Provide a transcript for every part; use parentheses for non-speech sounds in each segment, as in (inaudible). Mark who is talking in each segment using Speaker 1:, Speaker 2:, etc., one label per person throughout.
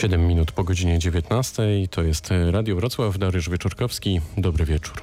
Speaker 1: 7 minut po godzinie 19. To jest Radio Wrocław, Dariusz Wieczorkowski. Dobry wieczór.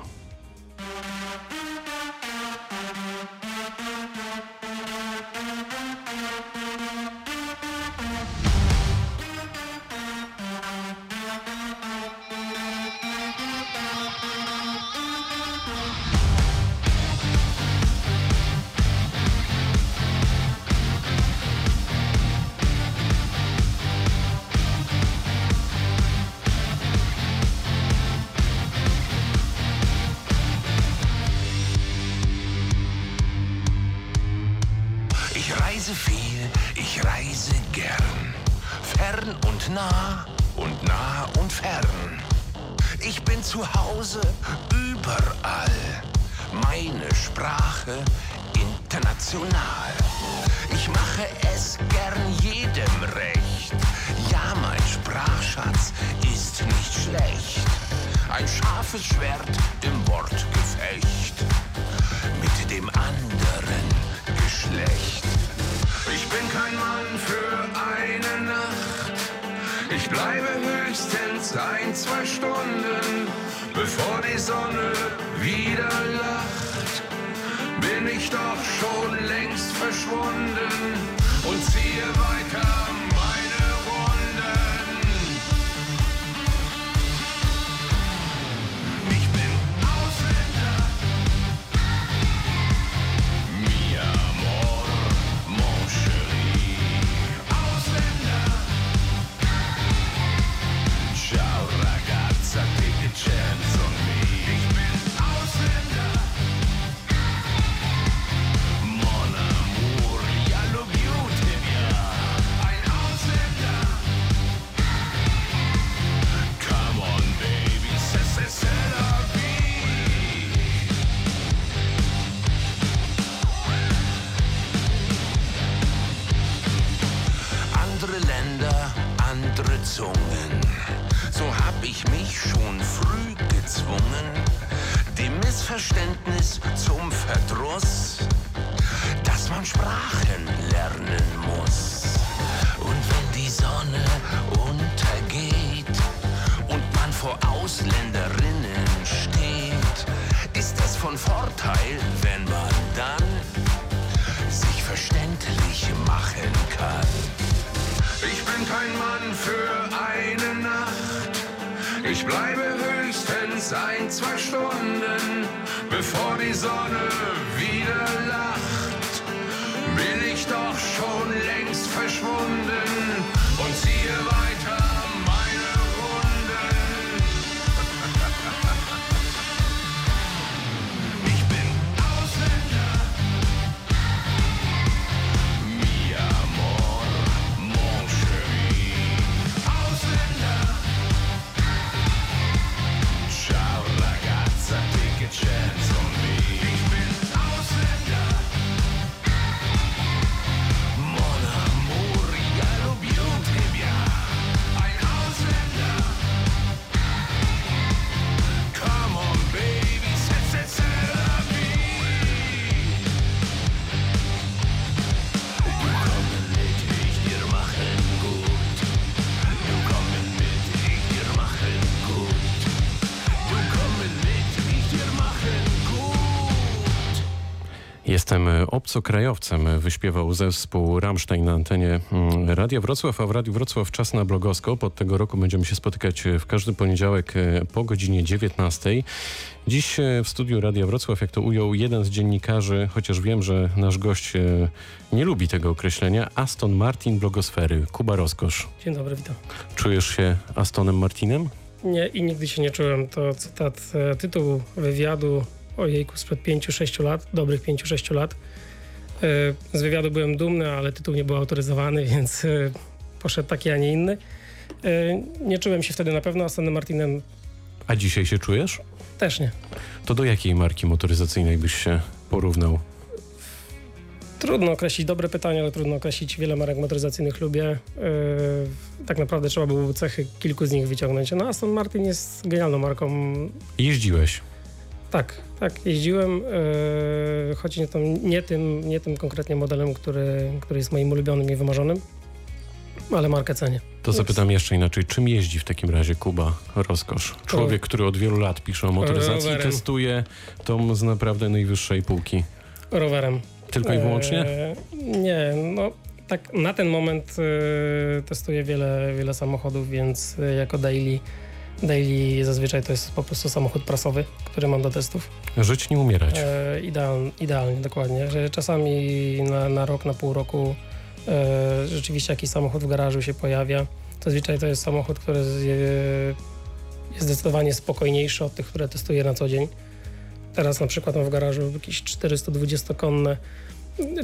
Speaker 1: Obcokrajowcem, wyśpiewał zespół Rammstein na antenie mm, Radia Wrocław, a w Radiu Wrocław czas na blogoskop. Od tego roku będziemy się spotykać w każdy poniedziałek e, po godzinie 19. Dziś e, w studiu Radia Wrocław, jak to ujął jeden z dziennikarzy, chociaż wiem, że nasz gość e, nie lubi tego określenia, Aston Martin blogosfery, Kuba Rozkosz.
Speaker 2: Dzień dobry, witam.
Speaker 1: Czujesz się Astonem Martinem?
Speaker 2: Nie i nigdy się nie czułem. To cytat, tytuł wywiadu ojejku, sprzed 5-6 lat, dobrych 5-6 lat. E, z wywiadu byłem dumny, ale tytuł nie był autoryzowany, (laughs) więc e, poszedł taki, a nie inny. E, nie czułem się wtedy na pewno Astonem Martinem.
Speaker 1: A dzisiaj się czujesz?
Speaker 2: Też nie.
Speaker 1: To do jakiej marki motoryzacyjnej byś się porównał?
Speaker 2: Trudno określić, dobre pytanie, ale trudno określić. Wiele marek motoryzacyjnych lubię. tak naprawdę trzeba było cechy kilku z nich wyciągnąć. No Aston Martin jest genialną marką.
Speaker 1: Jeździłeś?
Speaker 2: Tak, tak, jeździłem, yy, choć nie, tym, nie, tym, nie tym konkretnie modelem, który, który jest moim ulubionym i wymarzonym, ale markę cenię.
Speaker 3: To zapytam jeszcze inaczej. Czym jeździ w takim razie Kuba Rozkosz? Człowiek, który od wielu lat pisze o motoryzacji i
Speaker 2: Rowerem.
Speaker 3: testuje tą z naprawdę najwyższej półki.
Speaker 2: Rowerem.
Speaker 3: Tylko i wyłącznie?
Speaker 2: E, nie, no tak na ten moment e, testuję wiele, wiele samochodów, więc jako daily, daily zazwyczaj to jest po prostu samochód prasowy, który mam do testów.
Speaker 3: Żyć nie umierać.
Speaker 2: E, ideal, idealnie, dokładnie. Że czasami na, na rok, na pół roku e, rzeczywiście jakiś samochód w garażu się pojawia. Zazwyczaj to jest samochód, który e, jest zdecydowanie spokojniejszy od tych, które testuję na co dzień. Teraz na przykład mam w garażu jakieś 420-konne,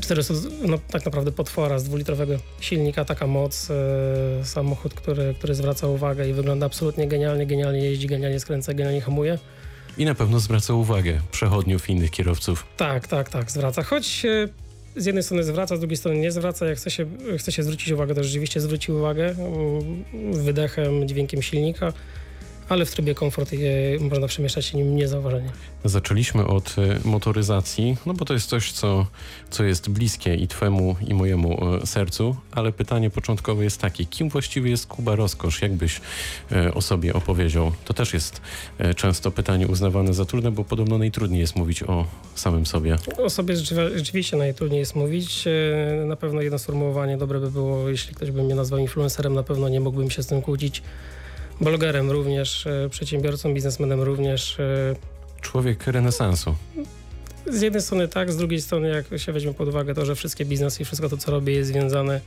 Speaker 2: 400, no tak naprawdę potwora z dwulitrowego silnika, taka moc, e, samochód, który, który zwraca uwagę i wygląda absolutnie genialnie, genialnie jeździ, genialnie skręca, genialnie hamuje.
Speaker 3: I na pewno zwraca uwagę przechodniów i innych kierowców.
Speaker 2: Tak, tak, tak, zwraca. Choć e, z jednej strony zwraca, z drugiej strony nie zwraca. Jak chce się, chce się zwrócić uwagę, to rzeczywiście zwróci uwagę wydechem, dźwiękiem silnika, ale w trybie komfort e, można przemieszczać się nim niezauważenie.
Speaker 3: Zaczęliśmy od e, motoryzacji, no bo to jest coś, co, co jest bliskie i twemu, i mojemu e, sercu, ale pytanie początkowe jest takie, kim właściwie jest Kuba Rozkosz? Jak byś e, o sobie opowiedział? To też jest często pytanie uznawane za trudne, bo podobno najtrudniej jest mówić o samym sobie.
Speaker 2: O sobie rzeczy- rzeczywiście najtrudniej jest mówić. Na pewno jedno sformułowanie dobre by było, jeśli ktoś by mnie nazwał influencerem, na pewno nie mógłbym się z tym kłócić. Blogerem również, e, przedsiębiorcą, biznesmenem również. e,
Speaker 3: Człowiek renesansu.
Speaker 2: Z jednej strony tak, z drugiej strony jak się weźmie pod uwagę to, że wszystkie biznesy i wszystko to, co robię jest związane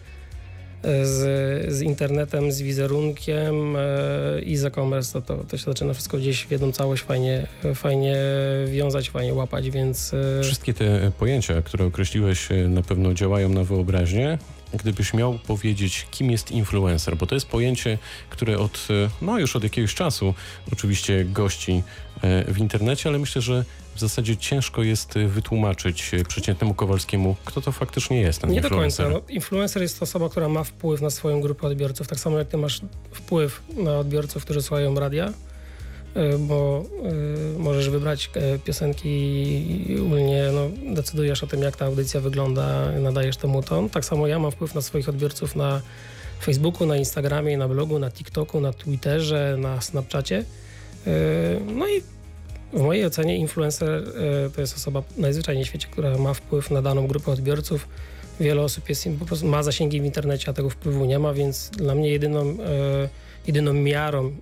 Speaker 2: e, z, z internetem, z wizerunkiem i z e-commerce, to, to, to się zaczyna wszystko gdzieś w jedną całość fajnie, fajnie wiązać, fajnie łapać, więc
Speaker 3: Wszystkie te pojęcia, które określiłeś, na pewno działają na wyobraźnię. Gdybyś miał powiedzieć, kim jest influencer, bo to jest pojęcie, które od, e, no już od jakiegoś czasu oczywiście gości e, w internecie, ale myślę, że w zasadzie ciężko jest e, wytłumaczyć przeciętnemu Kowalskiemu, kto to faktycznie jest ten
Speaker 2: Nie do
Speaker 3: influencer.
Speaker 2: końca. No, influencer jest osoba, która ma wpływ na swoją grupę odbiorców, tak samo jak ty masz wpływ na odbiorców, którzy słuchają radia, bo y, możesz wybrać e, piosenki i ogólnie no, decydujesz o tym, jak ta audycja wygląda, nadajesz temu ton. Tak samo ja mam wpływ na swoich odbiorców na Facebooku, na Instagramie, na blogu, na TikToku, na Twitterze, na Snapchacie. No i w mojej ocenie influencer e, to jest osoba najzwyczajniej w świecie, która ma wpływ na daną grupę odbiorców. Wiele osób jest, po prostu ma zasięgi w internecie, a tego wpływu nie ma, więc dla mnie jedyną, e, jedyną miarą e,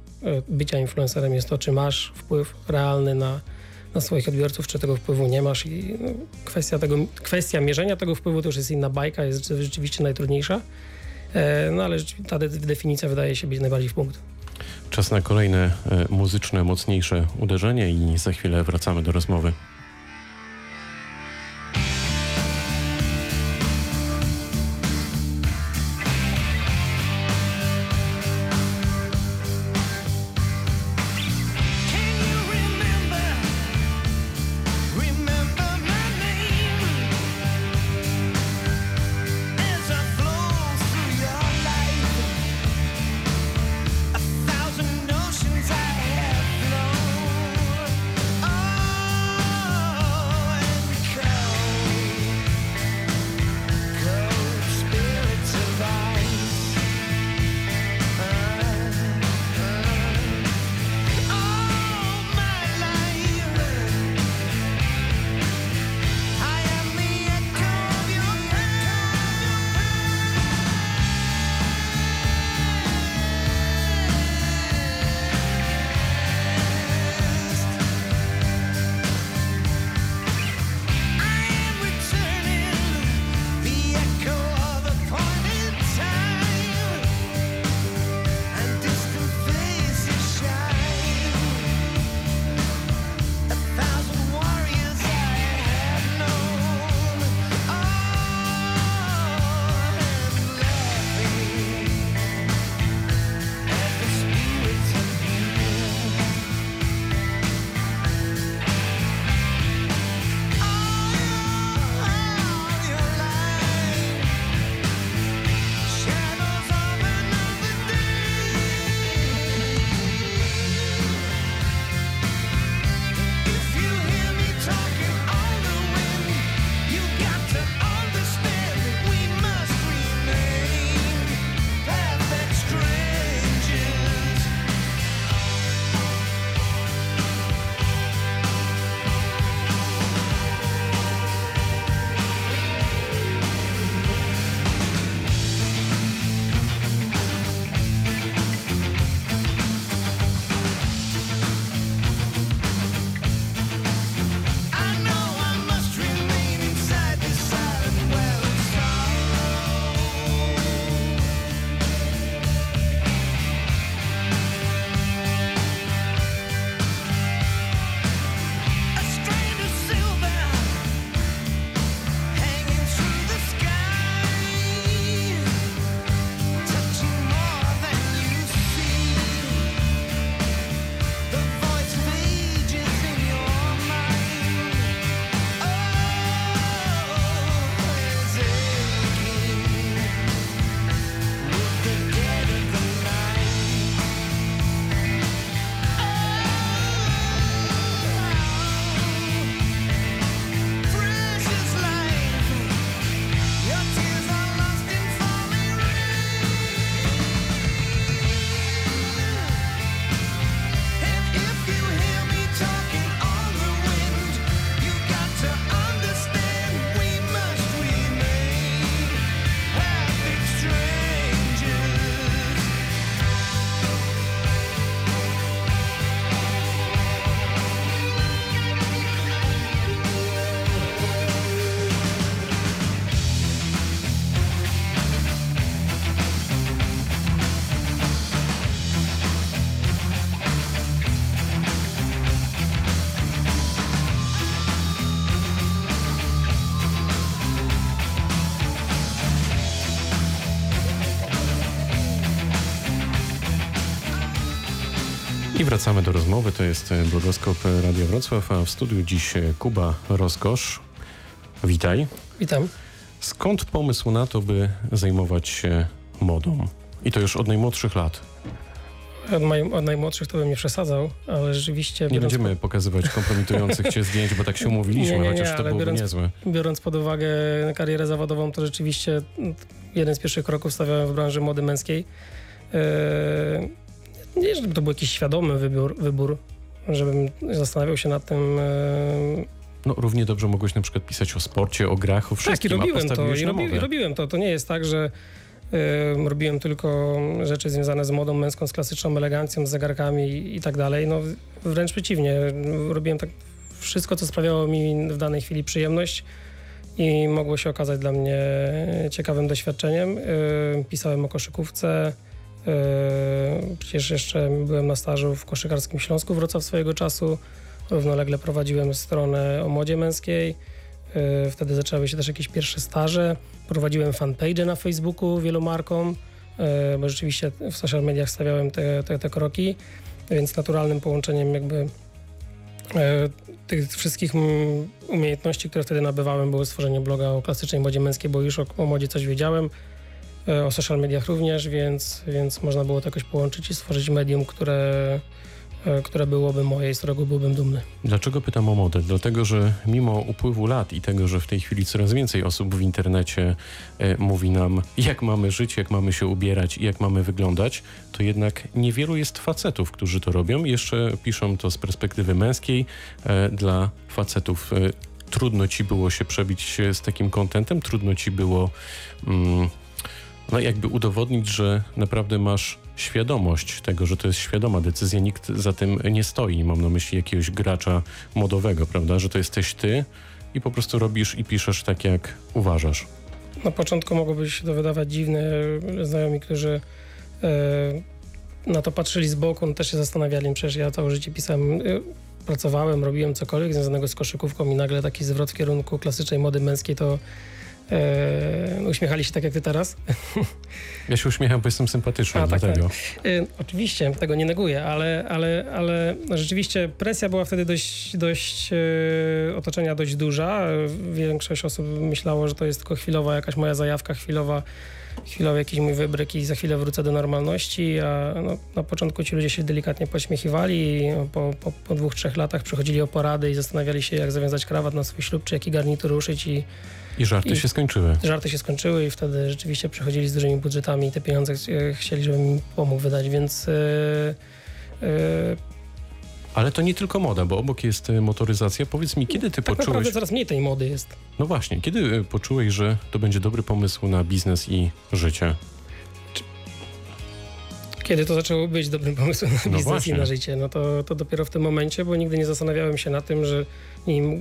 Speaker 2: bycia influencerem jest to, czy masz wpływ realny na, na swoich odbiorców, czy tego wpływu nie masz. I no, kwestia, tego, kwestia mierzenia tego wpływu to już jest inna bajka, jest rzeczywiście najtrudniejsza. E, No ale ta de- definicja wydaje się być najbardziej w punkt.
Speaker 3: Czas na kolejne e, muzyczne, mocniejsze uderzenie i za chwilę wracamy do rozmowy. Wracamy do rozmowy. To jest e, Blogoskop Radio Wrocław, a w studiu dziś e, Kuba Rozkosz. Witaj.
Speaker 2: Witam.
Speaker 3: Skąd pomysł na to, by zajmować się modą? I to już od najmłodszych lat.
Speaker 2: Od, maj, od najmłodszych to bym nie przesadzał, ale rzeczywiście...
Speaker 3: Nie
Speaker 2: biorąc
Speaker 3: będziemy pokazywać kompromitujących cię (laughs) zdjęć, bo tak się umówiliśmy,
Speaker 2: Nie, nie, nie,
Speaker 3: chociaż to byłoby
Speaker 2: biorąc-
Speaker 3: niezłe.
Speaker 2: Biorąc pod uwagę karierę zawodową, to rzeczywiście mm, jeden z pierwszych kroków stawiałem w branży mody męskiej. Eee, Nie, żeby to był jakiś świadomy wybór, wybór żebym zastanawiał się nad tym. eee,
Speaker 3: No równie dobrze mogłeś na przykład pisać o sporcie, o grach, o
Speaker 2: Tak, i
Speaker 3: wszystkim,
Speaker 2: robiłem to, i robi, robiłem to. To nie jest tak, że em, robiłem tylko rzeczy związane z modą męską, z klasyczną elegancją, z zegarkami i, i tak dalej. No wręcz przeciwnie. Robiłem tak wszystko, co sprawiało mi w danej chwili przyjemność i mogło się okazać dla mnie ciekawym doświadczeniem. Em, Pisałem o koszykówce. Em, Przecież jeszcze byłem na stażu w koszykarskim Śląsku Wrocław swojego czasu. Równolegle prowadziłem stronę o modzie męskiej. E, Wtedy zaczęły się też jakieś pierwsze staże. Prowadziłem fanpage na Facebooku wielu markom, e, bo rzeczywiście w social mediach stawiałem te, te, te kroki, więc naturalnym połączeniem jakby e, tych wszystkich umiejętności, które wtedy nabywałem, było stworzenie bloga o klasycznej modzie męskiej, bo już o, o modzie coś wiedziałem, e, o social mediach również, więc, więc można było to jakoś połączyć i stworzyć medium, które, e, które byłoby moje i z którego byłbym dumny.
Speaker 3: Dlaczego pytam o modę? Dlatego, że mimo upływu lat i tego, że w tej chwili coraz więcej osób w internecie e, mówi nam, jak mamy żyć, jak mamy się ubierać i jak mamy wyglądać, to jednak niewielu jest facetów, którzy to robią. Jeszcze piszą to z perspektywy męskiej. E, dla facetów e, trudno ci było się przebić z takim kontentem, trudno ci było mm, no jakby udowodnić, że naprawdę masz świadomość tego, że to jest świadoma decyzja, nikt za tym nie stoi. Mam na myśli jakiegoś gracza modowego, prawda, że to jesteś ty i po prostu robisz i piszesz tak, jak uważasz.
Speaker 2: Na początku mogłoby się to wydawać dziwne. Znajomi, którzy e, na to patrzyli z boku, no też się zastanawiali. Przecież ja całe życie pisałem, e, pracowałem, robiłem cokolwiek związanego z koszykówką i nagle taki zwrot w kierunku klasycznej mody męskiej to e, uśmiechali się tak jak ty teraz. (laughs)
Speaker 3: Ja się uśmiecham, bo jestem sympatyczny,
Speaker 2: A, tak,
Speaker 3: dlatego.
Speaker 2: E, Oczywiście, tego nie neguję, ale, ale, ale rzeczywiście presja była wtedy dość, dość e, otoczenia dość duża. Większość osób myślało, że to jest tylko chwilowa jakaś moja zajawka, chwilowa, chwilowy jakiś mój wybryk i za chwilę wrócę do normalności, a no, na początku ci ludzie się delikatnie pośmiechywali i po, po, po dwóch, trzech latach przychodzili o porady i zastanawiali się, jak zawiązać krawat na swój ślub, czy jaki garnitur ruszyć i
Speaker 3: I żarty
Speaker 2: I-
Speaker 3: się skończyły.
Speaker 2: żarty się skończyły i wtedy rzeczywiście przychodzili z dużymi budżetami i te pieniądze e, chcieli, żebym im pomógł wydać, więc e, e,
Speaker 3: Ale to nie tylko moda, bo obok jest e, motoryzacja. Powiedz mi, kiedy ty
Speaker 2: tak
Speaker 3: poczułeś...
Speaker 2: naprawdę coraz mniej tej mody jest.
Speaker 3: No właśnie, kiedy e, poczułeś, że to będzie dobry pomysł na biznes i życie?
Speaker 2: Kiedy to zaczęło być dobrym pomysłem na
Speaker 3: No
Speaker 2: biznes
Speaker 3: właśnie.
Speaker 2: i na życie, no to, to dopiero w tym momencie, bo nigdy nie zastanawiałem się nad tym, że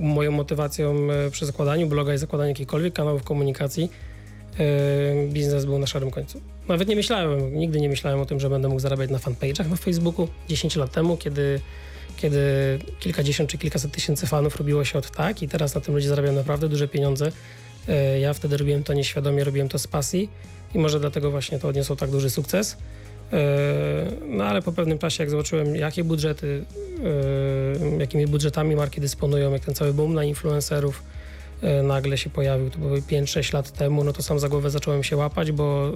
Speaker 2: moją motywacją e, przy zakładaniu bloga i zakładaniu jakichkolwiek kanałów komunikacji biznes był na szarym końcu. Nawet nie myślałem, nigdy nie myślałem o tym, że będę mógł zarabiać na fanpage'ach na Facebooku 10 lat temu, kiedy, kiedy kilkadziesiąt czy kilkaset tysięcy fanów robiło się od tak i teraz na tym ludzie zarabiają naprawdę duże pieniądze. E, Ja wtedy robiłem to nieświadomie, robiłem to z pasji i może dlatego właśnie to odniosło tak duży sukces. E, No ale po pewnym czasie, jak zobaczyłem, jakie budżety, e, jakimi budżetami marki dysponują, jak ten cały boom na influencerów nagle się pojawił, to było 5-6 lat temu, no to sam za głowę zacząłem się łapać, bo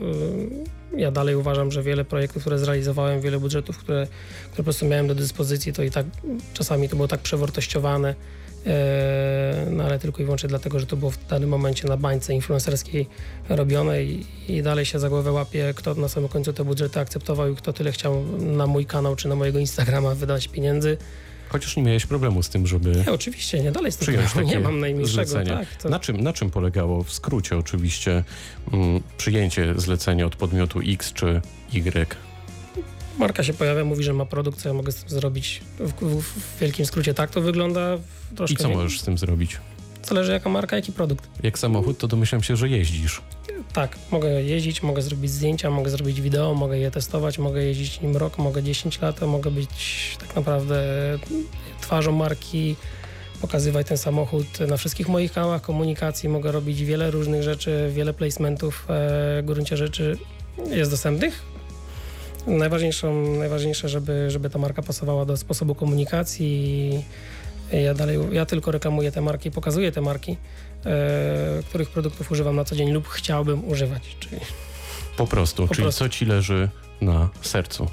Speaker 2: e, ja dalej uważam, że wiele projektów, które zrealizowałem, wiele budżetów, które, które po prostu miałem do dyspozycji, to i tak czasami to było tak przewartościowane, e, no ale tylko i wyłącznie dlatego, że to było w danym momencie na bańce influencerskiej robione i, i dalej się za głowę łapie, kto na samym końcu te budżety akceptował i kto tyle chciał na mój kanał czy na mojego Instagrama wydać pieniędzy.
Speaker 3: Chociaż nie miałeś problemu z tym, żeby
Speaker 2: Nie, oczywiście, nie, dalej tym
Speaker 3: przyjąć
Speaker 2: problemu nie mam najmniejszego. Tak, to,
Speaker 3: Na czym, na czym polegało w skrócie oczywiście mm, przyjęcie zlecenia od podmiotu X czy Y?
Speaker 2: Marka się pojawia, mówi, że ma produkt, co ja mogę z tym zrobić. W, w, w wielkim skrócie tak to wygląda. Troszkę
Speaker 3: I co
Speaker 2: nie-
Speaker 3: możesz z tym zrobić?
Speaker 2: Zależy jaka marka, jaki produkt.
Speaker 3: Jak samochód, to domyślam się, że jeździsz.
Speaker 2: Tak, mogę jeździć, mogę zrobić zdjęcia, mogę zrobić wideo, mogę je testować, mogę jeździć nim rok, mogę 10 lat, mogę być tak naprawdę twarzą marki, pokazywać ten samochód na wszystkich moich kanałach komunikacji, mogę robić wiele różnych rzeczy, wiele placementów e, w gruncie rzeczy jest dostępnych. Najważniejszą, najważniejsze, żeby, żeby ta marka pasowała do sposobu komunikacji. Ja dalej, ja tylko reklamuję te marki, pokazuję te marki, e, których produktów używam na co dzień lub chciałbym używać. Czyli
Speaker 3: Po prostu,
Speaker 2: Po
Speaker 3: czyli
Speaker 2: prostu.
Speaker 3: co ci leży na sercu.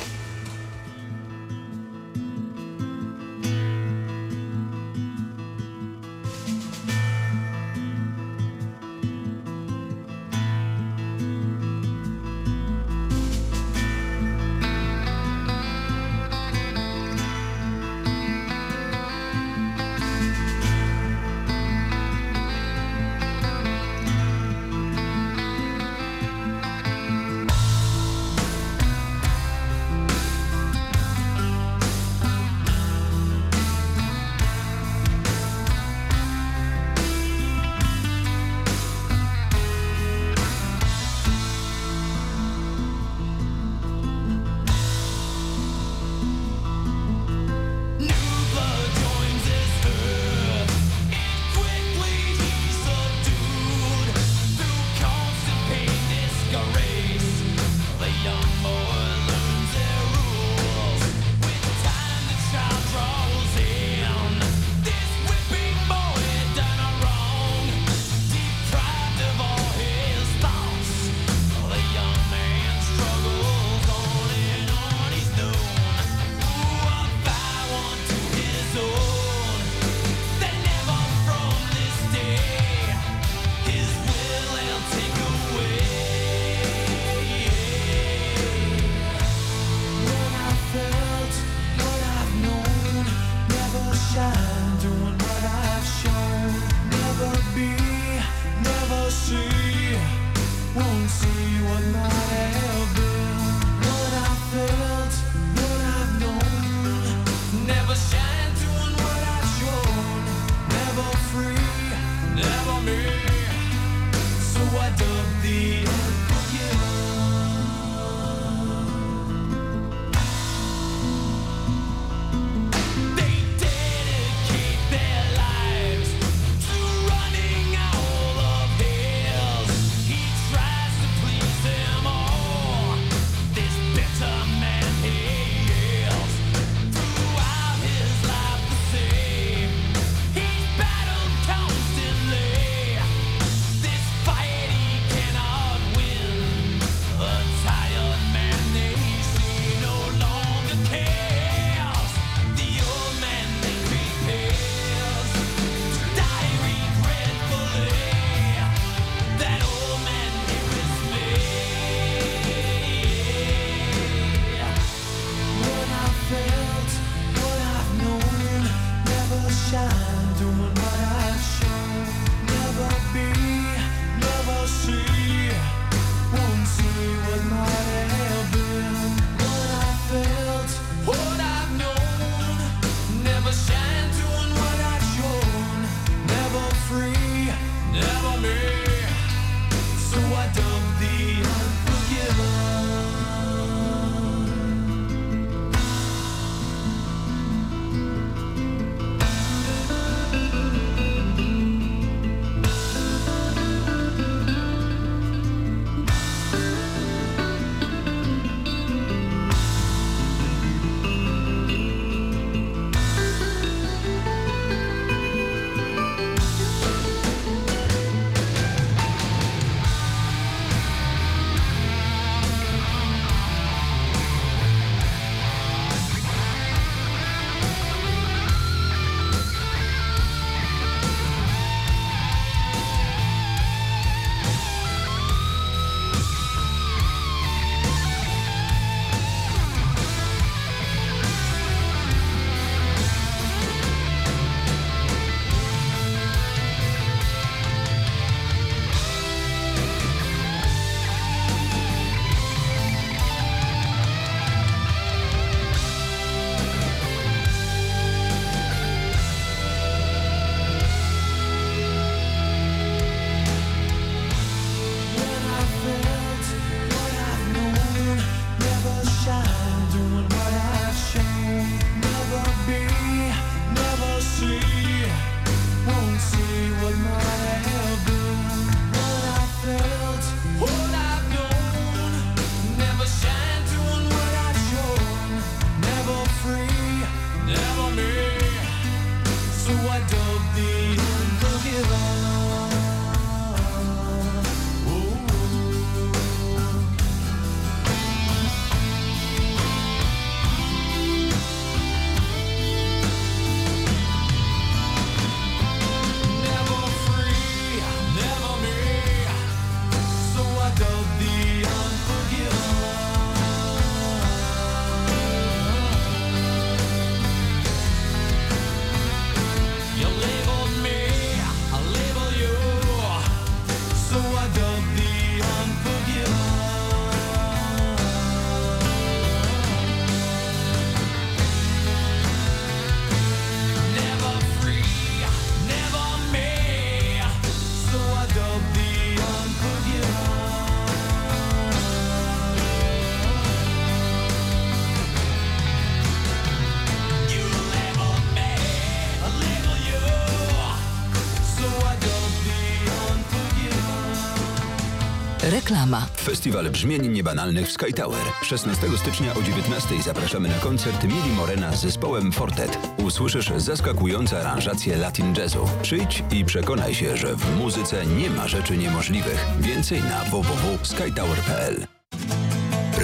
Speaker 4: Reklama.
Speaker 5: Festiwal Brzmień Niebanalnych w Sky Tower. 16 stycznia o 19 zapraszamy na koncert Mili Morena z zespołem Fortet. Usłyszysz zaskakujące aranżacje latin jazzu. Przyjdź i przekonaj się, że w muzyce nie ma rzeczy niemożliwych. Więcej na www.skytower.pl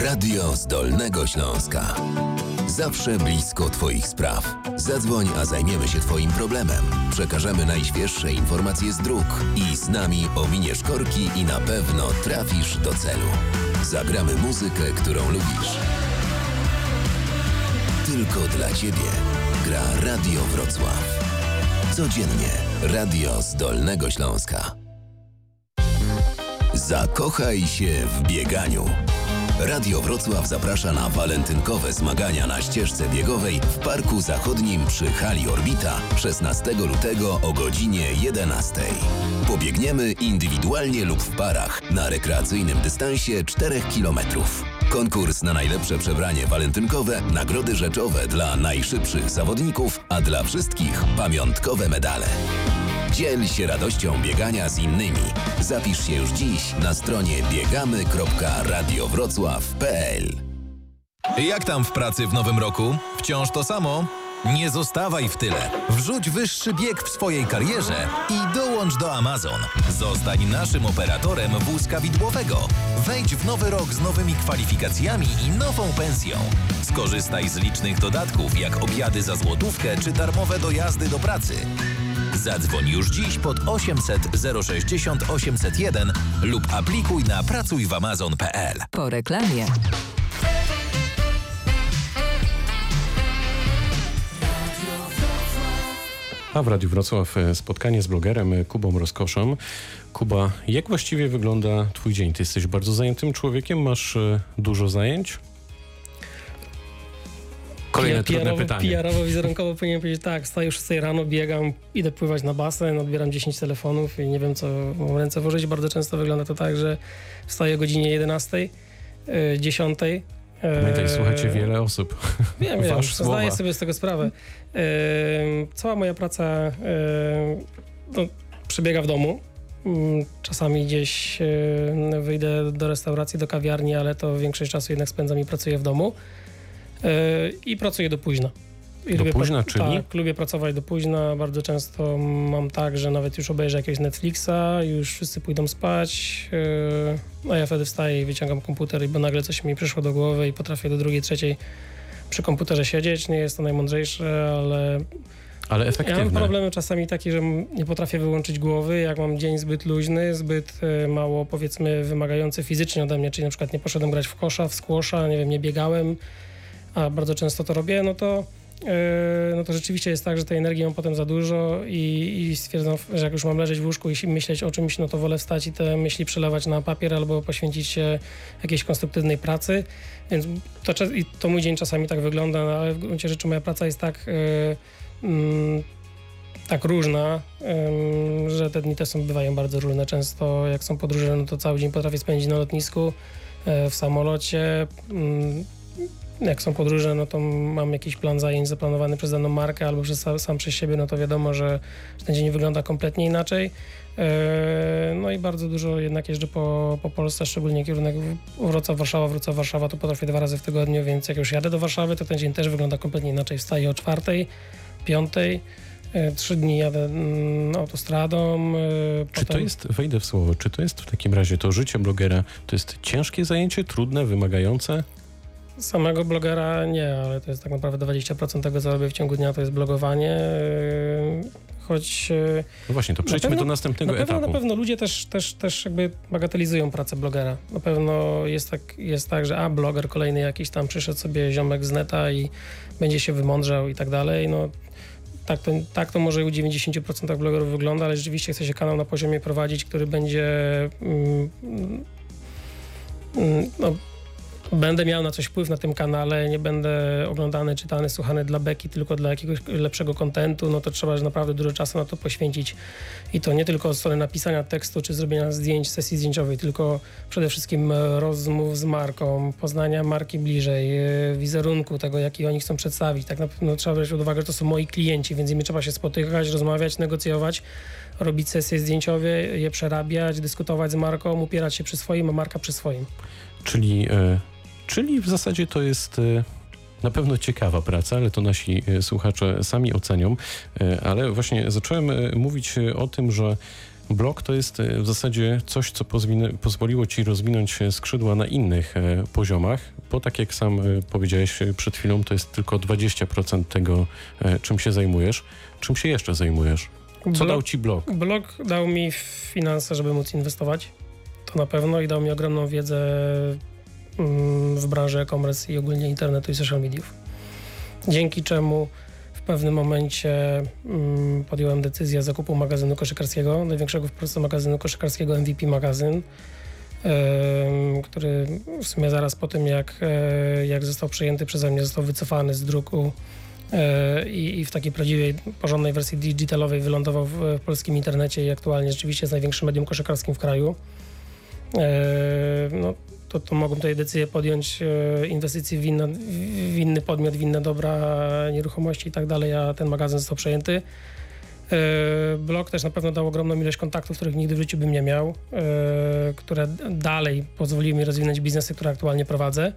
Speaker 6: Radio z Dolnego Śląska. Zawsze blisko Twoich spraw. Zadzwoń, a zajmiemy się Twoim problemem. Przekażemy najświeższe informacje z dróg i z nami ominiesz korki i na pewno trafisz do celu. Zagramy muzykę, którą lubisz. Tylko dla Ciebie gra Radio Wrocław. Codziennie Radio z Dolnego Śląska. Zakochaj się w bieganiu. Radio Wrocław zaprasza na walentynkowe zmagania na ścieżce biegowej w Parku Zachodnim przy hali Orbita 16 lutego o godzinie 11. Pobiegniemy indywidualnie lub w parach na rekreacyjnym dystansie 4 km. Konkurs na najlepsze przebranie walentynkowe, nagrody rzeczowe dla najszybszych zawodników, a dla wszystkich pamiątkowe medale. Dziel się radością biegania z innymi. Zapisz się już dziś na stronie biegamy.radiowrocław.pl
Speaker 7: Jak tam w pracy w nowym roku? Wciąż to samo? Nie zostawaj w tyle. Wrzuć wyższy bieg w swojej karierze i dołącz do Amazon. Zostań naszym operatorem wózka widłowego. Wejdź w nowy rok z nowymi kwalifikacjami i nową pensją. Skorzystaj z licznych dodatków jak obiady za złotówkę czy darmowe dojazdy do pracy. Zadzwoń już dziś pod 800 060 801 lub aplikuj na pracujwamazon.pl.
Speaker 4: Po reklamie.
Speaker 3: A w Radiu Wrocław e, spotkanie z blogerem e, Kubą Rozkoszem. Kuba, jak właściwie wygląda twój dzień? Ty jesteś bardzo zajętym człowiekiem, masz e, dużo zajęć? Kolejne trudne pytanie.
Speaker 2: PR-owo, wizerunkowo powinien powiedzieć tak, wstaję o 6 rano, biegam, idę pływać na basen, odbieram 10 telefonów i nie wiem co mam ręce włożyć. Bardzo często wygląda to tak, że wstaję o godzinie 11, y, 10.
Speaker 3: Pamiętaj, słuchacie wiele osób. (laughs)
Speaker 2: Wiem, wiem, zdaję sobie z tego sprawę. E, cała moja praca e, no, przebiega w domu. Mm, Czasami gdzieś e, wyjdę do restauracji, do kawiarni, ale to większość czasu jednak spędzam i pracuję w domu. E, I pracuję do późna. I
Speaker 3: Do
Speaker 2: lubię
Speaker 3: późna, czyli?
Speaker 2: Tak, lubię pracować do późna. Bardzo często mam tak, że nawet już obejrzę jakiegoś Netflixa, już wszyscy pójdą spać, a ja wtedy wstaję i wyciągam komputer, bo nagle coś mi przyszło do głowy i potrafię do drugiej, trzeciej przy komputerze siedzieć. Nie jest to najmądrzejsze, ale
Speaker 3: Ale
Speaker 2: ja mam
Speaker 3: efektywne.
Speaker 2: problemy czasami taki, że nie potrafię wyłączyć głowy, jak mam dzień zbyt luźny, zbyt e, mało powiedzmy wymagający fizycznie ode mnie, czyli na przykład nie poszedłem grać w kosza, w squasha, nie wiem, nie biegałem, a bardzo często to robię, no to e, no to rzeczywiście jest tak, że tej energii mam potem za dużo i, i stwierdzam, że jak już mam leżeć w łóżku i myśleć o czymś, no to wolę wstać i te myśli przelewać na papier albo poświęcić się jakiejś konstruktywnej pracy. Więc to, to mój dzień czasami tak wygląda, no, ale w gruncie rzeczy moja praca jest tak, e, mm, tak różna, że te dni też są, bywają bardzo różne. Często jak są podróże, no to cały dzień potrafię spędzić na lotnisku, e, w samolocie. Jak są podróże, no to mam jakiś plan zajęć zaplanowany przez daną markę albo przez, sam, przez siebie, no to wiadomo, że, ten dzień wygląda kompletnie inaczej. E, No i bardzo dużo jednak jeżdżę po, po Polsce, szczególnie kierunek Wrocław, Warszawa, Wrocław, Warszawa, to potrafię dwa razy w tygodniu, więc jak już jadę do Warszawy, to ten dzień też wygląda kompletnie inaczej. Wstaję o czwartej, piątej, e, trzy dni jadę mm, autostradą. e,
Speaker 3: Czy to jest, wejdę w słowo, czy to jest w takim razie to życie blogera, to jest ciężkie zajęcie, trudne, wymagające?
Speaker 2: Samego blogera nie, ale to jest tak naprawdę 20% tego, co robię w ciągu dnia, to jest blogowanie. e, Choć e,
Speaker 3: No właśnie, to przejdźmy
Speaker 2: pewno-
Speaker 3: do następnego
Speaker 2: na pewno,
Speaker 3: etapu.
Speaker 2: na pewno ludzie też, też, też jakby bagatelizują pracę blogera. Na pewno jest tak, jest tak, że a bloger kolejny jakiś tam przyszedł sobie ziomek z neta i będzie się wymądrzał i tak dalej. No, tak, to, tak to może u 90% blogerów wygląda, ale rzeczywiście chce się kanał na poziomie prowadzić, który będzie mm, mm, no, będę miał na coś wpływ na tym kanale, nie będę oglądany, czytany, słuchany dla beki, tylko dla jakiegoś lepszego kontentu, no to trzeba naprawdę dużo czasu na to poświęcić. I to nie tylko od strony napisania tekstu czy zrobienia zdjęć, sesji zdjęciowej, tylko przede wszystkim e, rozmów z marką, poznania marki bliżej, e, wizerunku tego, jaki oni chcą przedstawić. Tak na pewno trzeba brać pod uwagę, że to są moi klienci, więc z nimi trzeba się spotykać, rozmawiać, negocjować robić sesje zdjęciowe, je przerabiać, dyskutować z marką, upierać się przy swoim, a marka przy swoim.
Speaker 3: Czyli, e, czyli w zasadzie to jest e, na pewno ciekawa praca, ale to nasi e, słuchacze sami ocenią. E, ale właśnie zacząłem mówić o tym, że blog to jest w zasadzie coś, co pozwoliło ci rozwinąć skrzydła na innych poziomach, bo tak jak sam powiedziałeś przed chwilą, to jest tylko 20% tego, czym się zajmujesz. Czym się jeszcze zajmujesz? Co
Speaker 2: Blog-
Speaker 3: dał ci blog?
Speaker 2: Blog dał mi finanse, żeby móc inwestować. To na pewno i dał mi ogromną wiedzę w branży e-commerce i ogólnie internetu i social mediów. Dzięki czemu w pewnym momencie mm, podjąłem decyzję zakupu magazynu koszykarskiego, największego w Polsce magazynu koszykarskiego MVP Magazyn, który w sumie zaraz po tym, jak, e, jak został przejęty przeze mnie, został wycofany z druku e, i, i w takiej prawdziwej, porządnej wersji digitalowej wylądował w, w polskim internecie i aktualnie rzeczywiście jest największym medium koszykarskim w kraju. E, no, to, to mogą tutaj decyzję podjąć e, inwestycji w, w inny podmiot, w inne dobra, nieruchomości i tak dalej, a ten magazyn został przejęty. E, Blog też na pewno dał ogromną ilość kontaktów, których nigdy w życiu bym nie miał, e, które dalej pozwoliły mi rozwinąć biznesy, które aktualnie prowadzę.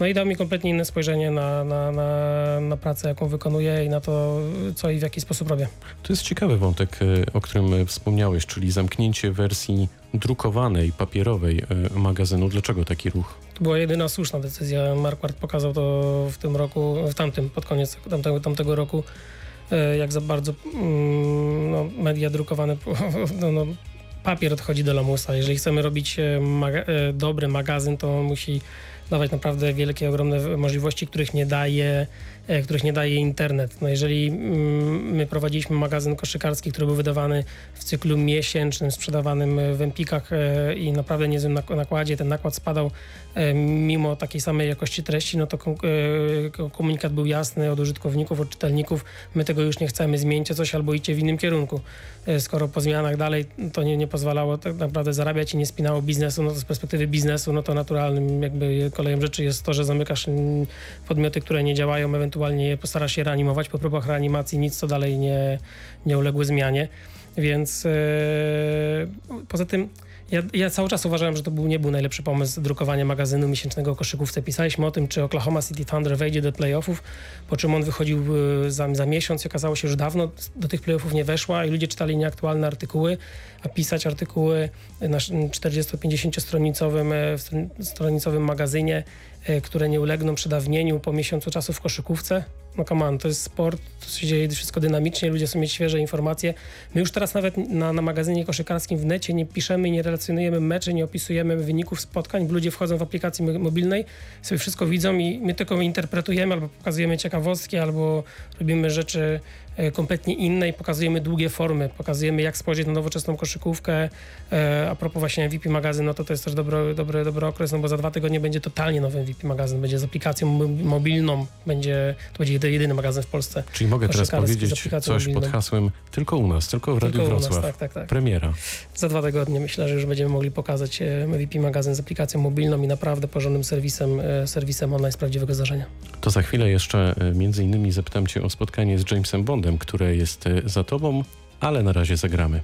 Speaker 2: No i dał mi kompletnie inne spojrzenie na, na, na, na pracę, jaką wykonuję i na to, co i w jaki sposób robię.
Speaker 3: To jest ciekawy wątek, e, o którym wspomniałeś, czyli zamknięcie wersji drukowanej, papierowej e, magazynu. Dlaczego taki ruch?
Speaker 2: To była jedyna słuszna decyzja. Marquardt pokazał to w tym roku, w tamtym, pod koniec tamtego, tamtego roku, e, jak za bardzo mm, no, media drukowane, (laughs) no, no, papier odchodzi do lamusa. Jeżeli chcemy robić maga- dobry magazyn, to musi dawać naprawdę wielkie, ogromne możliwości, których nie daje, e, których nie daje internet. No jeżeli mm, my prowadziliśmy magazyn koszykarski, który był wydawany w cyklu miesięcznym, sprzedawanym w Empikach e, i naprawdę niezłym nak- nakładzie, ten nakład spadał mimo takiej samej jakości treści, no to e, ko- komunikat był jasny od użytkowników, od czytelników, my tego już nie chcemy, zmieńcie coś albo idźcie w innym kierunku. E, Skoro po zmianach dalej to nie, nie pozwalało tak naprawdę zarabiać i nie spinało biznesu, no to z perspektywy biznesu, no to naturalnym jakby koleją rzeczy jest to, że zamykasz podmioty, które nie działają, ewentualnie postarasz się reanimować, po próbach reanimacji nic co dalej nie, nie uległy zmianie. Więc e, poza tym ja, ja cały czas uważałem, że to był, nie był najlepszy pomysł drukowania magazynu miesięcznego o koszykówce. Pisaliśmy o tym, czy Oklahoma City Thunder wejdzie do playoffów, po czym on wychodził e, za, za miesiąc i okazało się, że dawno do tych playoffów nie weszła i ludzie czytali nieaktualne artykuły, a pisać artykuły na 40-50 stronicowym, stronicowym magazynie, które nie ulegną przedawnieniu po miesiącu czasu w koszykówce. No come on, to jest sport, to się dzieje wszystko dynamicznie, ludzie chcą mieć świeże informacje. My już teraz nawet na, na magazynie koszykarskim w necie nie piszemy nie relacjonujemy meczy, nie opisujemy wyników spotkań, bo ludzie wchodzą w aplikacji mo- mobilnej, sobie wszystko widzą i my tylko interpretujemy albo pokazujemy ciekawostki, albo robimy rzeczy e, kompletnie inne i pokazujemy długie formy, pokazujemy jak spojrzeć na nowoczesną koszykówkę. E, a propos właśnie MVP magazyn, no to to jest też dobry, dobry, dobry okres, no bo za dwa tygodnie będzie totalnie nowy MVP magazyn, będzie z aplikacją mo- mobilną, będzie, to będzie jedy- jedyny magazyn w Polsce.
Speaker 3: Czyli mogę teraz powiedzieć coś pod
Speaker 2: mobilną.
Speaker 3: hasłem tylko u nas, tylko w Radiu
Speaker 2: Tylko u nas,
Speaker 3: Wrocław.
Speaker 2: tak, tak, tak.
Speaker 3: Premiera.
Speaker 2: Za dwa tygodnie myślę, że już będziemy mogli pokazać e, MVP magazyn z aplikacją mobilną i naprawdę porządnym serwisem, e, serwisem online z prawdziwego zdarzenia.
Speaker 3: To za chwilę jeszcze e, między innymi zapytam cię o spotkanie z Jamesem Bondem, które jest e, za tobą, ale na razie zagramy.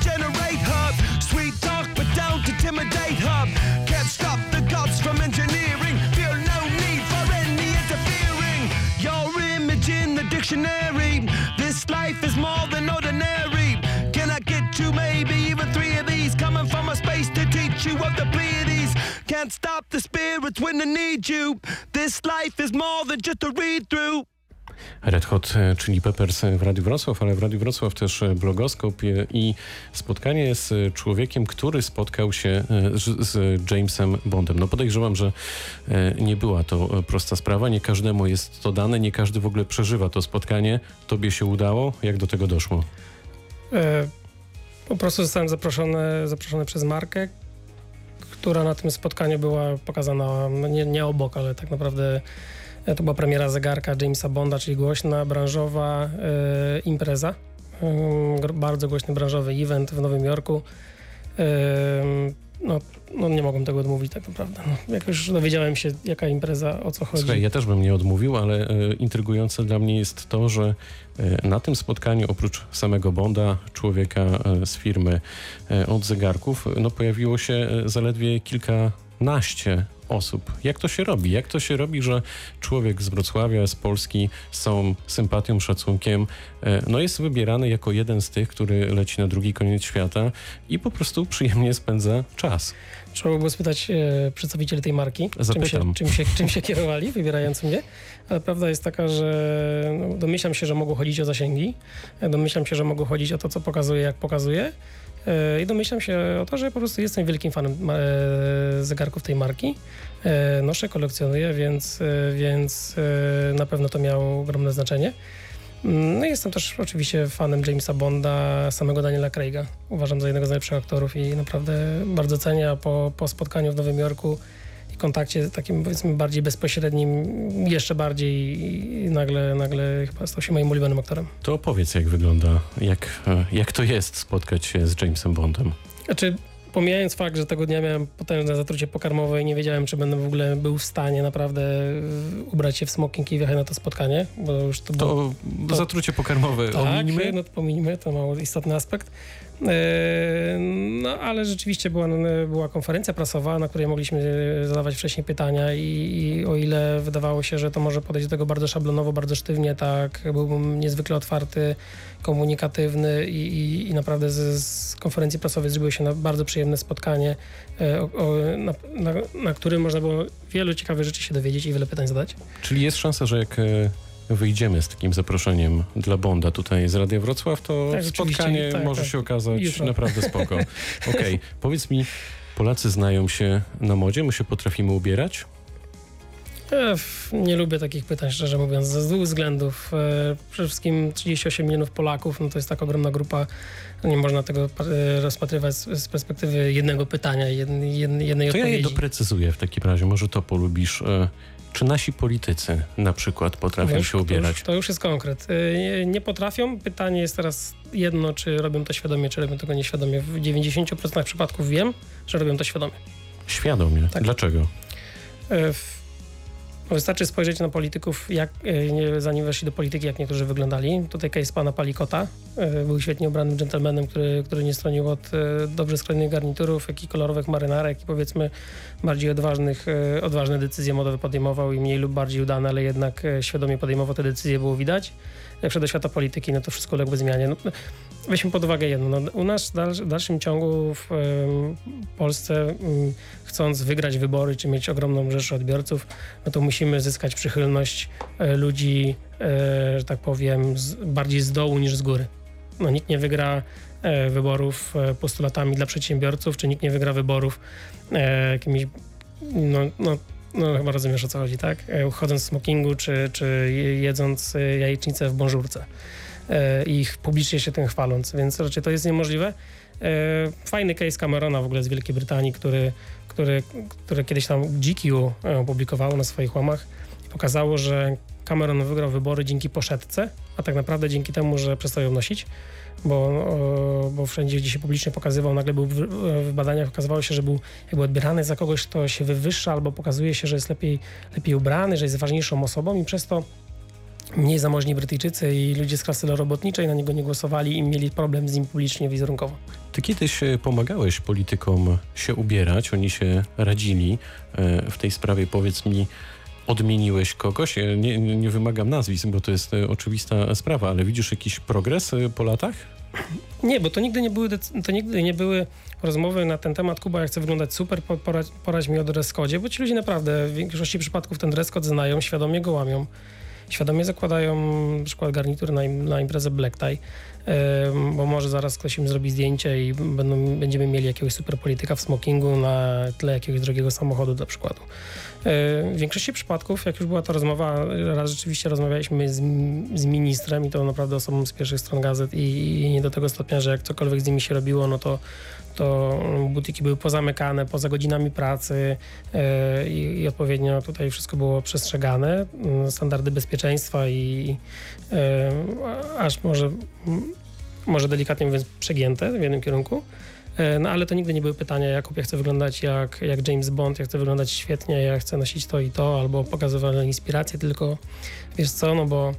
Speaker 8: Generate hub. Sweet talk, but don't intimidate hub. Can't stop the gods from engineering. Feel no need for any interfering. Your image in the dictionary. This life is more than ordinary. Can I get two, maybe even three of these? Coming from a space to teach you of the Pleiades. Can't stop the spirits when they need you. This life is more than just a read through.
Speaker 3: Red Hot e, Chili Peppers w Radiu Wrocław, ale w Radiu Wrocław też e, blogoskop i spotkanie z e, człowiekiem, który spotkał się z, Jamesem Bondem. No podejrzewam, że nie była to prosta sprawa, nie każdemu jest to dane, nie każdy w ogóle przeżywa to spotkanie. Tobie się udało? Jak do tego doszło?
Speaker 2: E, po prostu zostałem zaproszony, zaproszony przez markę, która na tym spotkaniu była pokazana nie, nie obok, ale tak naprawdę to była premiera zegarka Jamesa Bonda, czyli głośna branżowa e, impreza. Gr- bardzo głośny branżowy event w Nowym Jorku. Ym, no, no nie mogłem tego odmówić tak naprawdę. No, jak już dowiedziałem się, jaka impreza, o co chodzi.
Speaker 3: Słuchaj, ja też bym nie odmówił, ale e, intrygujące dla mnie jest to, że e, na tym spotkaniu oprócz samego Bonda, człowieka e, z firmy e, od zegarków, no pojawiło się e, zaledwie kilkanaście osób. Jak to się robi? Jak to się robi, że człowiek z Wrocławia, z Polski z całą sympatią, szacunkiem, e, no jest wybierany jako jeden z tych, który leci na drugi koniec świata i po prostu przyjemnie spędza czas.
Speaker 2: Trzeba by było spytać e, przedstawicieli tej marki, czym się, czym, się, czym się kierowali, wybierając mnie. Ale prawda jest taka, że no, domyślam się, że mogło chodzić o zasięgi, domyślam się, że mogło chodzić o to, co pokazuje, jak pokazuje. E, I domyślam się o to, że po prostu jestem wielkim fanem e, zegarków tej marki. E, Noszę, kolekcjonuję, więc, więc na pewno to miało ogromne znaczenie. Mm, No jestem też oczywiście fanem Jamesa Bonda, samego Daniela Craiga. Uważam za jednego z najlepszych aktorów i naprawdę bardzo cenię, a po, po spotkaniu w Nowym Jorku kontakcie takim powiedzmy bardziej bezpośrednim, jeszcze bardziej nagle, nagle chyba stał się moim ulubionym aktorem.
Speaker 3: To opowiedz, jak wygląda, jak, e, jak to jest spotkać się z Jamesem Bondem.
Speaker 2: Znaczy, pomijając fakt, że tego dnia miałem potężne zatrucie pokarmowe i nie wiedziałem, czy będę w ogóle był w stanie naprawdę y, ubrać się w smoking i wjechać na to spotkanie, bo już to było...
Speaker 3: To,
Speaker 2: to-
Speaker 3: zatrucie pokarmowe
Speaker 2: Tak,
Speaker 3: omińmy.
Speaker 2: no to pominimy, to mało istotny aspekt. E, No, ale rzeczywiście była, była konferencja prasowa, na której mogliśmy zadawać wcześniej pytania i, i o ile wydawało się, że to może podejść do tego bardzo szablonowo, bardzo sztywnie, tak byłbym niezwykle otwarty, komunikatywny i, i, i naprawdę z, z konferencji prasowej zrobiło się bardzo przyjemne spotkanie, e, o, o, na, na, na którym można było wielu ciekawych rzeczy się dowiedzieć i wiele pytań zadać.
Speaker 3: Czyli jest szansa, że jak e, wyjdziemy z takim zaproszeniem dla Bonda tutaj z Radia Wrocław, to
Speaker 2: Tak,
Speaker 3: spotkanie
Speaker 2: tak,
Speaker 3: może
Speaker 2: tak.
Speaker 3: się okazać
Speaker 2: Jutro.
Speaker 3: naprawdę spoko. (laughs) Okej, powiedz mi, Polacy znają się na modzie, my się potrafimy ubierać?
Speaker 2: F- nie lubię takich pytań, szczerze mówiąc, ze dwóch względów. E, Przede wszystkim 38 milionów Polaków, no to jest tak ogromna grupa, nie można tego e, rozpatrywać z, perspektywy jednego pytania, jed, jed, jednej
Speaker 3: To ja je
Speaker 2: odpowiedzi.
Speaker 3: doprecyzuję w takim razie, może to polubisz. Czy nasi politycy na przykład potrafią
Speaker 2: już-
Speaker 3: się
Speaker 2: To
Speaker 3: ubierać?
Speaker 2: już, to już jest konkret. Nie, nie potrafią. Pytanie jest teraz jedno, czy robią to świadomie, czy robią tego nieświadomie. W 90% przypadków wiem, że robią to świadomie.
Speaker 3: Świadomie.
Speaker 2: Tak.
Speaker 3: Dlaczego?
Speaker 2: W- Wystarczy spojrzeć na polityków, jak, e, zanim weszli do polityki, jak niektórzy wyglądali. Tutaj case pana Palikota. e, Był świetnie ubranym dżentelmenem, który, który nie stronił od e, dobrze skrojonych garniturów, jak i kolorowych marynarek i powiedzmy bardziej odważnych, odważne decyzje modowe podejmował i mniej lub bardziej udane, ale jednak świadomie podejmował te decyzje, było widać. Jak do świata polityki, no to wszystko uległo zmianie. No, weźmy pod uwagę jedno. No, u nas w dalsz- w dalszym ciągu w Polsce mm, chcąc wygrać wybory, czy mieć ogromną rzeszę odbiorców, no to musimy zyskać przychylność e, ludzi, e, że tak powiem, bardziej z dołu niż z góry. No, nikt nie wygra e, wyborów postulatami dla przedsiębiorców, czy nikt nie wygra wyborów jakimiś, no, no, no chyba rozumiesz o co chodzi, tak? E, chodząc w smokingu, czy, czy je- jedząc e, jajecznicę w bonżurce e, i ich publicznie się tym chwaląc, więc raczej to jest niemożliwe. Fajny case Camerona w ogóle z Wielkiej Brytanii, który, który, który kiedyś tam GQ opublikowało na swoich łamach i pokazało, że Cameron wygrał wybory dzięki poszetce, a tak naprawdę dzięki temu, że przestał ją nosić, bo, o, bo wszędzie, gdzie się publicznie pokazywał, nagle był w, w badaniach okazywało się, że był jakby odbierany za kogoś, kto się wywyższa albo pokazuje się, że jest lepiej, lepiej ubrany, że jest ważniejszą osobą i przez to mniej zamożni Brytyjczycy i ludzie z klasy robotniczej na niego nie głosowali i mieli problem z nim publicznie wizerunkowo.
Speaker 3: Ty kiedyś e, pomagałeś politykom się ubierać, oni się radzili. E, W tej sprawie powiedz mi, odmieniłeś kogoś? Nie, nie, wymagam nazwisk, bo to jest e, oczywista sprawa, ale widzisz jakiś progres e, po latach?
Speaker 2: Nie, bo to nigdy nie były, to nigdy nie były rozmowy na ten temat, Kuba, ja chcę wyglądać super, po- poradź, poradź mi o dress bo ci ludzie naprawdę w większości przypadków ten dress code znają, świadomie go łamią. Świadomie zakładają na przykład garnitury na, im, na imprezę black tie, bo może zaraz ktoś im zrobi zdjęcie i będą, będziemy mieli jakiegoś super polityka w smokingu na tle jakiegoś drogiego samochodu dla przykładu. W większości przypadków, jak już była ta rozmowa, raz rzeczywiście rozmawialiśmy z, z ministrem i to naprawdę osobą z pierwszych stron gazet i, i nie do tego stopnia, że jak cokolwiek z nimi się robiło, no to, to butiki były pozamykane, poza godzinami pracy e, i, odpowiednio tutaj wszystko było przestrzegane, mm, standardy bezpieczeństwa i e, aż może, może delikatnie mówiąc przegięte w jednym kierunku. E, No ale to nigdy nie były pytania, Jakub, ja chcę wyglądać jak, jak James Bond, ja chcę wyglądać świetnie, ja chcę nosić to i to, albo pokazywać inspiracje, tylko wiesz co, no bo,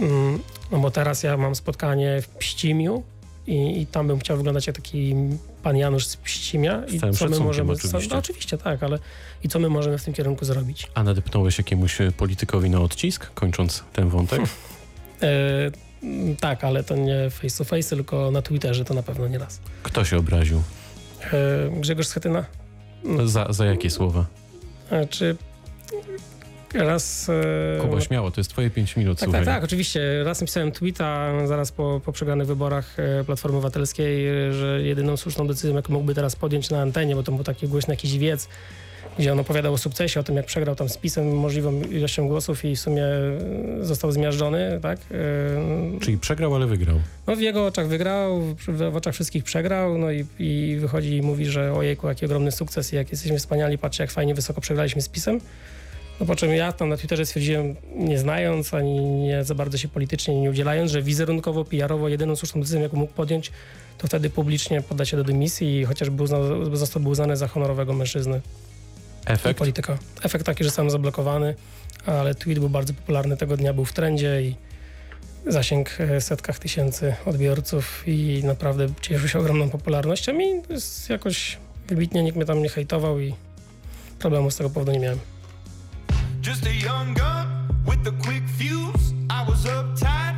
Speaker 2: mm, no bo teraz ja mam spotkanie w Pścimiu i, i tam bym chciał wyglądać jak taki pan Janusz z Pścimia.
Speaker 3: Z
Speaker 2: I co my możemy,
Speaker 3: oczywiście.
Speaker 2: No, oczywiście, tak, ale i co my możemy w tym kierunku zrobić?
Speaker 3: A nadepnąłeś jakiemuś e, politykowi na odcisk, kończąc ten wątek? (laughs)
Speaker 2: E, tak, ale to nie face to face, tylko na Twitterze to na pewno nie raz.
Speaker 3: Kto się obraził?
Speaker 2: E, Grzegorz Schetyna?
Speaker 3: Za, za jakie słowa?
Speaker 2: E, Czy raz... e,
Speaker 3: Kuba, śmiało, to jest twoje pięć minut,
Speaker 2: Tak,
Speaker 3: słuchaj.
Speaker 2: tak, tak, oczywiście. Raz napisałem tweeta zaraz po, po przegranych wyborach Platformy Obywatelskiej, że jedyną słuszną decyzją, jaką mógłby teraz podjąć na antenie, bo to był taki głośny jakiś wiec, gdzie on opowiadał o sukcesie, o tym, jak przegrał tam z PiSem możliwą ilością głosów i w sumie e, został zmiażdżony, tak? E,
Speaker 3: Czyli przegrał, ale wygrał.
Speaker 2: No w jego oczach wygrał, w, oczach wszystkich przegrał, no i, i wychodzi i mówi, że ojejku, jaki ogromny sukces i jak jesteśmy wspaniali, patrzcie jak fajnie wysoko przegraliśmy z PiSem. No po czym ja tam na Twitterze stwierdziłem, nie znając, ani nie za bardzo się politycznie nie udzielając, że wizerunkowo, PR-owo jedyną słuszną decyzją, jaką mógł podjąć, to wtedy publicznie poddać się do dymisji i chociaż był uzna- został był uznany za honorowego mężczyznę
Speaker 3: Efekt?
Speaker 2: polityka. Efekt taki, że zostałem zablokowany, ale tweet był bardzo popularny tego dnia, był w trendzie i zasięg e, setkach tysięcy odbiorców i naprawdę cieszył się ogromną popularnością i jakoś wybitnie nikt mnie tam nie hejtował i problemu z tego powodu nie miałem.
Speaker 8: Just a young gun with a quick fuse. I was uptight,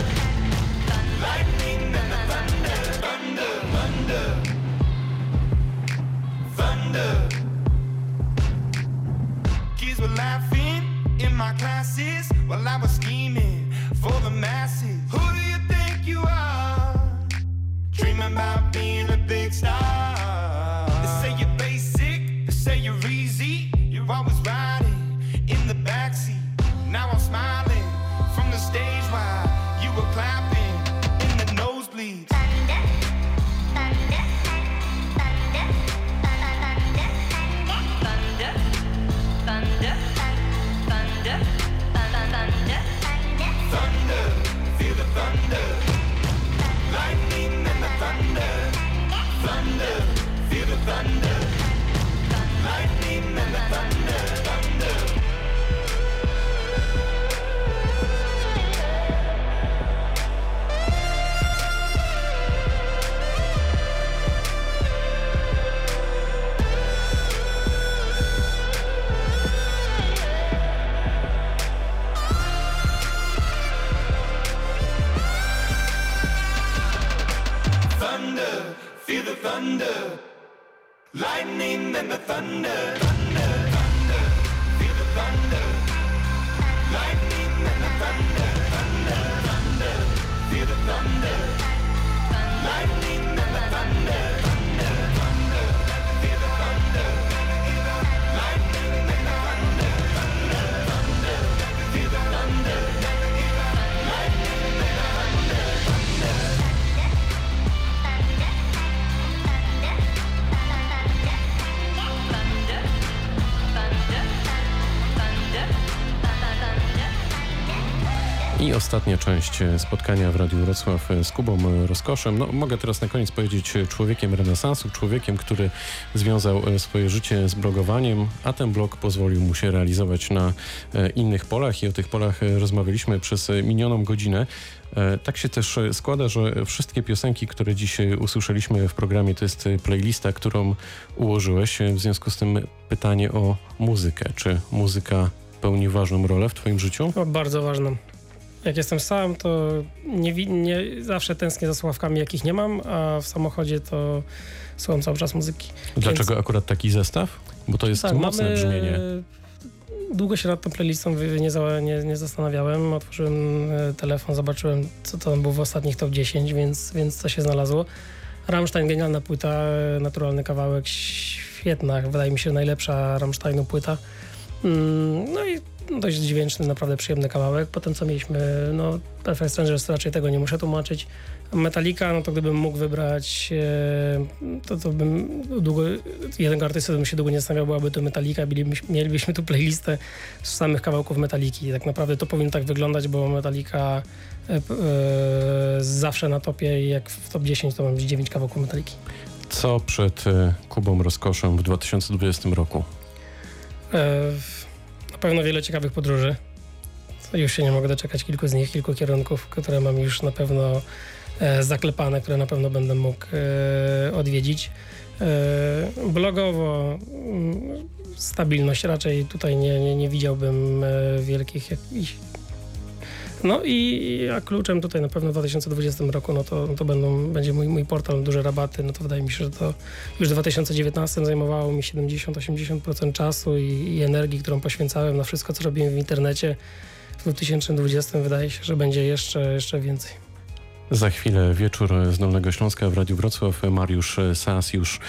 Speaker 8: My classes while I was scheming for the masses. Who do you think you are? Dreaming about being a big star.
Speaker 4: Thunder.
Speaker 8: Lightning and the thunder.
Speaker 3: Ostatnia część e, spotkania w Radiu Wrocław e, z Kubą e, Rozkoszem. No, mogę teraz na koniec powiedzieć człowiekiem renesansu, człowiekiem, który związał swoje życie z blogowaniem, a ten blog pozwolił mu się realizować na innych polach i o tych polach rozmawialiśmy przez minioną godzinę. Tak się też składa, że wszystkie piosenki, które dzisiaj usłyszeliśmy w programie, to jest playlista, którą ułożyłeś. W związku z tym pytanie o muzykę. Czy muzyka pełni ważną rolę w Twoim życiu?
Speaker 2: No, bardzo ważną. Jak jestem sam, to nie, nie zawsze tęsknię za słuchawkami, jakich nie mam, a w samochodzie to słucham cały czas muzyki.
Speaker 3: Dlaczego akurat taki zestaw? Bo to jest
Speaker 2: Tak,
Speaker 3: mocne
Speaker 2: mamy-
Speaker 3: brzmienie.
Speaker 2: Długo się nad tą playlistą nie, nie, nie zastanawiałem. Otworzyłem e, telefon, zobaczyłem, co to tam było w ostatnich top 10, więc, więc co się znalazło. Rammstein, genialna płyta, e, naturalny kawałek, świetna, wydaje mi się najlepsza Rammsteinu płyta. Mm, No i dość dźwięczny, naprawdę przyjemny kawałek. Potem co mieliśmy, no Perfect Strangers, raczej tego nie muszę tłumaczyć. Metallica, no to gdybym mógł wybrać, e, to, to bym długo, jednego artysty bym się długo nie zastanawiał, byłaby to Metallica, mielibyśmy, tu playlistę z samych kawałków Metaliki. Tak naprawdę to powinno tak wyglądać, bo Metallica e, e, zawsze na topie i jak w top 10 to mam 9 kawałków Metaliki.
Speaker 3: Co przed e, Kubą Rozkoszem w 2020 roku?
Speaker 2: E, pewno wiele ciekawych podróży. Już się nie mogę doczekać kilku z nich, kilku kierunków, które mam już na pewno e, zaklepane, które na pewno będę mógł e, odwiedzić. E, Blogowo mm, stabilność raczej tutaj nie, nie, nie widziałbym wielkich jakichś no i a kluczem tutaj na pewno w 2020 roku, no to, no to będą, będzie mój, mój portal, duże rabaty, no to wydaje mi się, że to już w 2019 zajmowało mi 70-80% czasu i, i energii, którą poświęcałem na wszystko, co robiłem w internecie. W 2020 wydaje się, że będzie jeszcze, jeszcze więcej.
Speaker 3: Za chwilę wieczór z Dolnego Śląska w Radiu Wrocław. Mariusz Sas już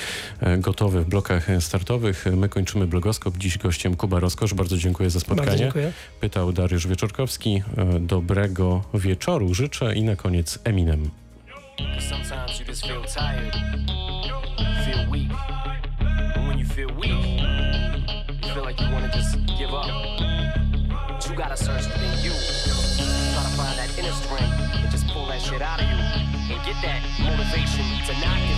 Speaker 3: e, gotowy w blokach startowych. My kończymy blogoskop. Dziś gościem Kuba Rozkosz. Bardzo dziękuję za
Speaker 2: Bardzo
Speaker 3: spotkanie.
Speaker 2: dziękuję.
Speaker 3: Pytał Dariusz Wieczorkowski. E, Dobrego wieczoru życzę i na koniec Eminem.
Speaker 9: You just feel out of you. And get that motivation to not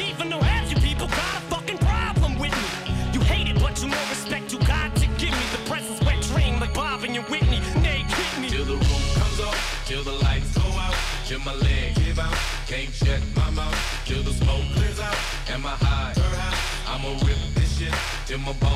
Speaker 9: even though half you people got a fucking problem with me. You hate it, but you know respect you got to give
Speaker 10: me. The press is wet dream like Bob and your Whitney. Nay, hit me.
Speaker 9: Till the roof comes off, till the lights go out, till my leg give out, can't shut my mouth, till the smoke clears out, and my high, her high. I'ma rip this shit till my ball